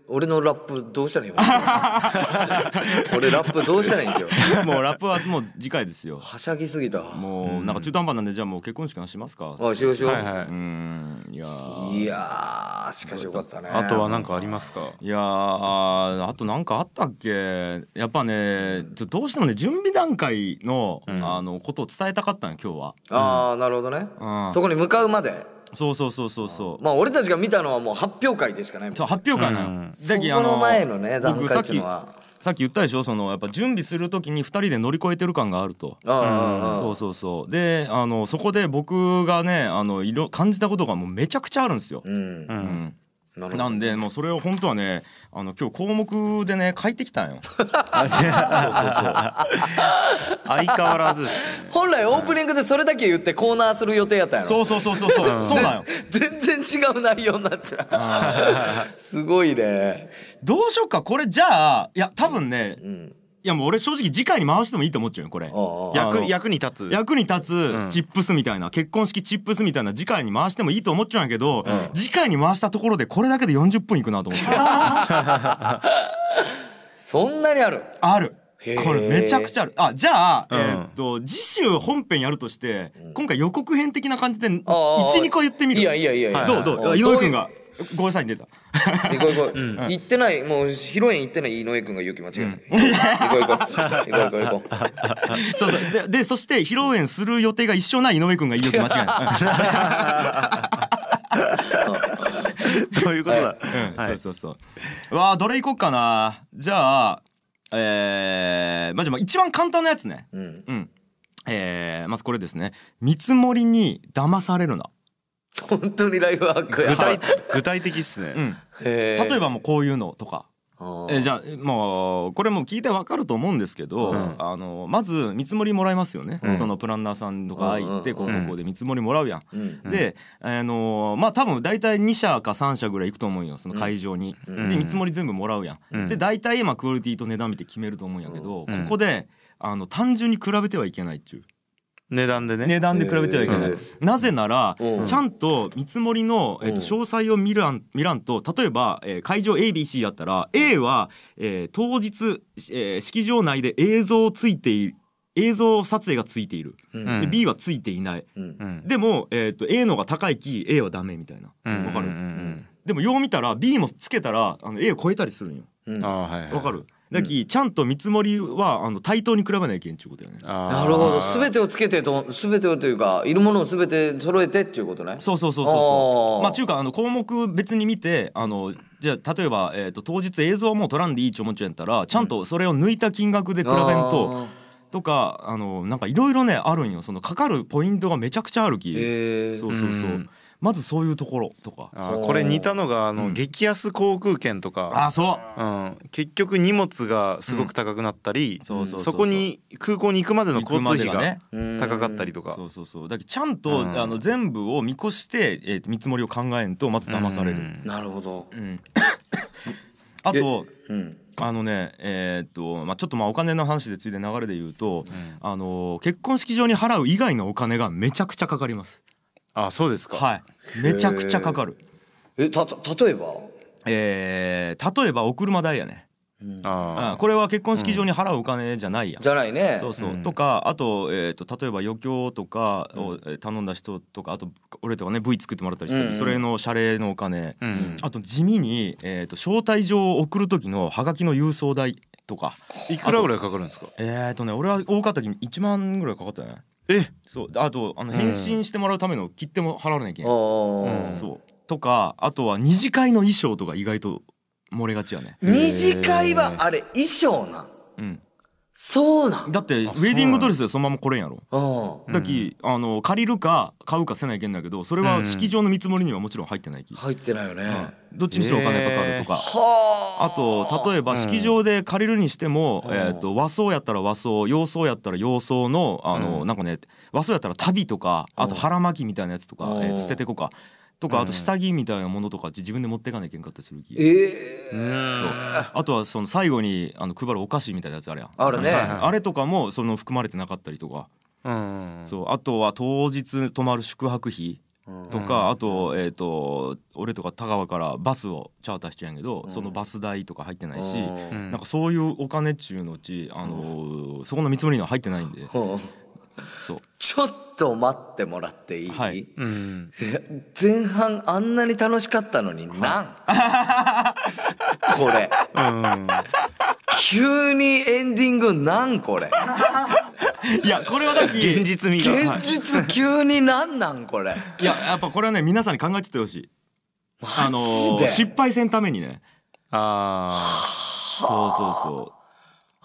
俺のラップどうしたらいいの？俺ラップどうしたらいいんだよ。もうラップはもう次回ですよ。はしゃぎすぎた。もうなんか中途半端なんでじゃあもう結婚式はしますか。あしようしよう、はいはうーん。いやー。い、やーしかしよかったね。いあとは何かありますか？いやーあとなんかあったっけ？やっぱねちょどうしてもね準備段階の,、ん。あのことを伝えたかったんよ今日は。ああなるほどね、うん。そこに向かうまでそうそうそうそうそう。まあ俺たちが見たのはもう発表会でしかないもんそう発表会なの、うん。そこの前のね段階っていうのは。さっき言ったでしょ？そのやっぱ準備する時に2人で乗り越えてる感があると。そうそうそう。であのそこで僕がねあのいろ感じたことがもうめちゃくちゃあるんですよ。うん。ううんんななんでもうそれを本当はねあの今日項目でね書いてきたんよ。相変わらずね。本来オープニングでそれだけ言ってコーナーする予定やったんやろ。そうそうそうそうそうそう。なんよ。全然違う内容になっちゃう。すごいね。どうしよっか。これじゃあいや多分ねうん。いやもう俺正直次回に回してもいいと思っちゃうよこれ。役役に立つ。役に立ん。つチップスみたいな、結婚式チップスみたいな次回に回してもいいと思っちゃうんやけど、ん。次回に回したところでこれだけで40分いくなと思って。そんなにある？ある。これめちゃくちゃある。あじゃあ、うん。えーっと次週本編やるとして、今回予告編的な感じでああ12個言ってみる？いやいやいやいや。どうどう？あ井上君がごめんなさいに出た行こう行こう、行ってないもう披露宴行ってない井上君が勇気間違えた、行こう行こう行こう。行こう行こう。そうそう。ででそして披露宴する予定が一緒な井上君が言いよき間違い どういうことだ、うん、はい。そうそうそう。わあどれいこっかな。じゃあえー、まあじゃあまあ一番簡単なやつね。うん。うん。えー、まずこれですね。見積もりに騙されるな、本当にライフワークや。具体具体的っすね、うん、例えばもうこういうのとか。えーじゃあもうこれもう聞いてわかると思うんですけど、うん。あのまず見積もりもらいますよね、うん。そのプランナーさんとか行ってうんこうこうこうで見積もりもらうやん。うんで、あのまあ多分大体2社か3社ぐらい行くと思うよその会場に。うん。で見積もり全部もらうやん。うん。で大体まあクオリティと値段見て決めると思うんやけど、うん。ここであの単純に比べてはいけないっちゅう値段でね。値段で比べてはいけない、へーなぜなら、うん。ちゃんと見積もりの、えっとうん詳細を見らん見らんと例えば、えー会場 ABC やったら A は、えー当日、えー式場内で映像ついている映像撮影がついている、うん。で B はついていない。うん。うん。でも、えー、と A のが高いき A はダメみたいな。うん。わかる、うん。うん。うん。でもよう見たら B もつけたらあの A を超えたりするんよ。うん。ああはいはい。わかる？だき、ちゃんと見積もりはあの対等に比べないけんっちゅうことよね。なるほど。全てをつけてと全てをというかいるものを全て揃えてっていうことね。そうそうそうそうそう。まあ中華あの項目別に見てあのじゃあ例えば、えー、と当日映像はもう撮らんでいいって思っちゃったらちゃんとそれを抜いた金額で比べんと、とかあのなんかいろいろねあるんよ。そのかかるポイントがめちゃくちゃあるき、へえそうそうそう、うんまずそういうところとか。これ似たのがあの、うん。激安航空券とか。あそう。うん、結局荷物がすごく高くなったり、そうそうそうそこに空港に行くまでの交通費がね。高かったりとか。そうそうそう。だけどちゃんと、うん。あの全部を見越して、えーと見積もりを考えんとまず騙される、うん。なるほど。うん。あとうん。あのねえーっと、まあ、ちょっとまあお金の話でついで流れで言うと、ん。あの結婚式場に払う以外のお金がめちゃくちゃかかりますあそうですか、はい。めちゃくちゃかかる。えた例えば？えー例えばお車代やね。あうん。これは結婚式場に払うお金じゃないやん。じゃないね。そうそう、うん。とかあと,、えー、と例えば余興とかをえー頼んだ人とかあと俺とかね V 作ってもらったりしたり、うんそれの謝礼のお金、あ、うんあと地味に、えー、と招待状を送る時のハガキの郵送代とかいくらぐらいかかるん。ですかえー、とね俺は多かった時に1万ぐらいかかったねえ？そう。あとあのうん。返信してもらうための切手も払わなきゃいけあない、ー。うんそう。とかあとは二次会の衣装とか意外と漏れがちやね。二次会はあれ衣装なんうんそうなん？だってウあェディングドレスでそのままこれんやろうん。だき、あの借りるか買うかせないけんだけどそれは式場の見積もりにはもちろん入ってないき、入ってないよね。うん。どっちにしろお金かかるとか、はあと例えば式場で借りるにしても、うん。えー、と和装やったら和装洋装やったら洋装のあの、うん。なんかね和装やったら旅とかあと腹巻きみたいなやつとか、うん。えーと捨ててこかとかあと下着みたいなものとかって自分で持っていかなきゃいけんかったりするき、ええそう。あとはその最後にあの配るお菓子みたいなやつあるやん。あるね。あれとかもその含まれてなかったりとか、うん。そう。あとは当日泊まる宿泊費とか、あと,、えー、と俺とか田川からバスをチャーターしちゃうんやけど、うん。そのバス代とか入ってないし、うん。なんかそういうお金っちゅうのうち、あのーそこの見積もりには入ってないんで、うんそう。ちょっと待ってもらっていい、はい。うん。前半あんなに楽しかったのになん、これ。うん急にエンディングなんこれ？いやこれはだき現実味が。現実急になんなんこれ？いややっぱこれはね皆さんに考えててほしい。あの失敗せんためにね。あ。そうそうそう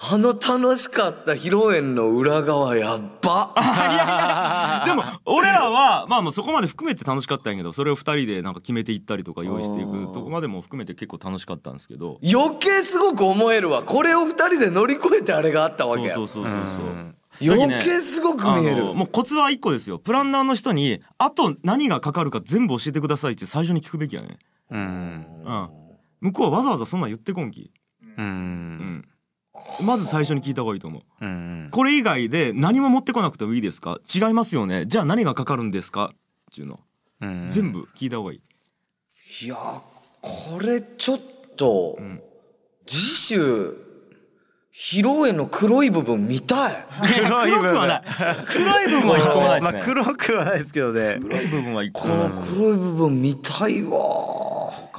あの楽しかった披露宴の裏側やっば。でも俺らはまあもうそこまで含めて楽しかったんやけどそれを二人でなんか決めていったりとか用意していくとこまでも含めて結構楽しかったんですけど。余計すごく思えるわ。これを二人で乗り越えてあれがあったわけや。そうそうそうそうそう。うん。余計すごく見える。もうコツは一個ですよ。プランナーの人にあと何がかかるか全部教えてくださいって最初に聞くべきやね。うん。うん。向こうはわざわざそんなん言ってこんき。ううんんまず最初に聞いた方がいいと思う。うんこれ以外で何も持ってこなくてもいいですか？違いますよね。じゃあ何がかかるんですか？っていうの。うん全部聞いた方がいい。いやこれちょっと、ん。次週披露宴の黒い部分見たい。黒い部分。はない。黒い部分は一個もないですね、まあ黒くはないですけどね。黒い部分は一個このもないですね黒い部分見たいわ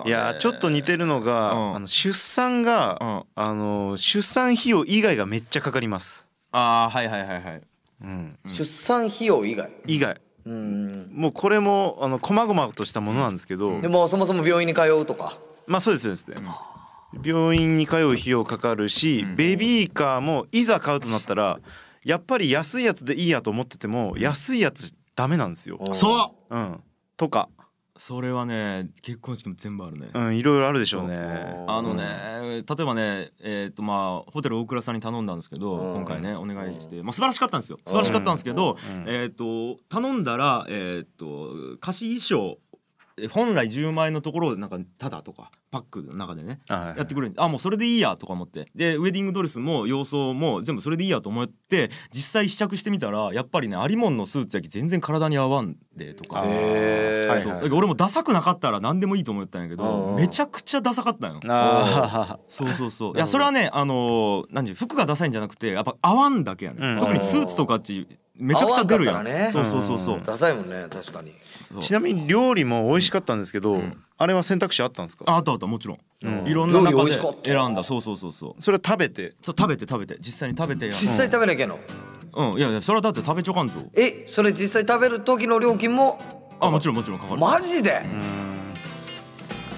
いやちょっと似てるのが、うん。あの出産が、うん。あの出産費用以外がめっちゃかかります、ああはいはいはいはい。うん、出産費用以外？以外。うん。もうこれもあの細々としたものなんですけど、でもそもそも病院に通うとか？まあそうですそうですね、病院に通う費用かかるし、ベビーカーもいざ買うとなったらやっぱり安いやつでいいやと思ってても安いやつダメなんですよ、そう。うん、とか、それはね結婚式も全部あるね、うん、いろいろあるでしょうね。あのね例えばねえっ、とまあホテル大倉さんに頼んだんですけど、うん。今回ねお願いして、まあ、素晴らしかったんですよ。素晴らしかったんですけど、えっ、と頼んだらえっ、と貸し衣装え本来10万円のところをなんかタダとかパックの中でねはいやってくれる。あもうそれでいいやとか思って。でウェディングドレスも洋装も全部それでいいやと思って実際試着してみたらやっぱりね有門のスーツやき全然体に合わんでとか。へー。はいそうだから俺もダサくなかったら何でもいいと思ったんやけうんどめちゃくちゃダサかったんよ。あそうそうそう。いやそれはねあのー何服がダサいんじゃなくてやっぱ合わんだけやね、うん。特にスーツとかっちめちゃくちゃ出るやん、そうそうそうそう、ダサいもんね確かに。ちなみに料理も美味しかったんですけど、あれは選択肢あったんですか？ああったあったもちろん、うん。いろんな料理美中で選んだ。そうそうそうそう。それは食べて？そう食べて食べて。実際に食べて実際食べなきゃいけんの？うん。いやいやそれはだって食べちょかんと。えそれ実際食べる時の料金も？あもちろんもちろんかかる。マジで？なる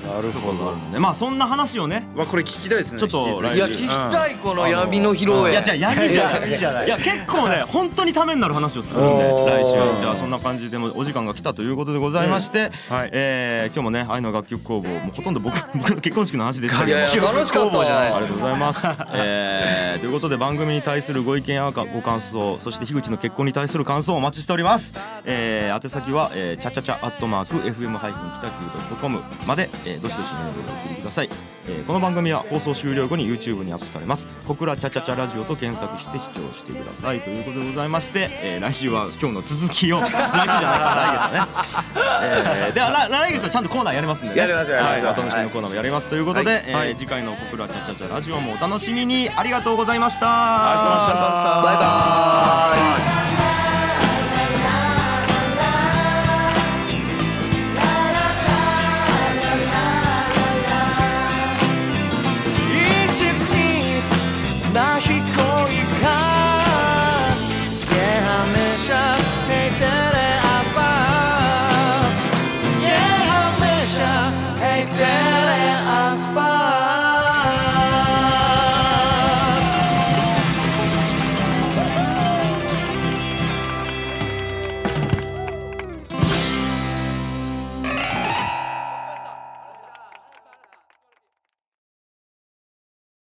とかがあるもんねまあそんな話をねわこれ聞きたいですね。ちょっといや聞きたいこの闇の披露宴。いやじゃあ闇じゃない。闇じゃない。いや結構ね 本当にためになる話をするんで来週じゃあそんな感じでもお時間が来たということでございまして、はい。えー今日もね愛の楽曲工房もうほとんど僕 僕の結婚式の話でした。けど楽しかったわ。ありがとうございます。えー、ということで番組に対するご意見やご感想そして樋口の結婚に対する感想をお待ちしております。えー、宛先は、えー、チャチャチャアットマーク FM ハイフン北九 .com まで、えー、どしどしメールをお送りください。えー、この番組は放送終了後に YouTube にアップされます。小倉チャチャチャラジオと検索して視聴してください。ということでございまして、えー、来週は今日の続きを 来週じゃないか来月ね。えー、では来来月はちゃんとコーナーやりますんで、ね。やりますやりますはい、お楽しみのコーナーもやりますということで、えー次回の「小倉チャチャチャラジオ」もお楽しみに。ありがとうございました。ありがとうございました。バイバーイ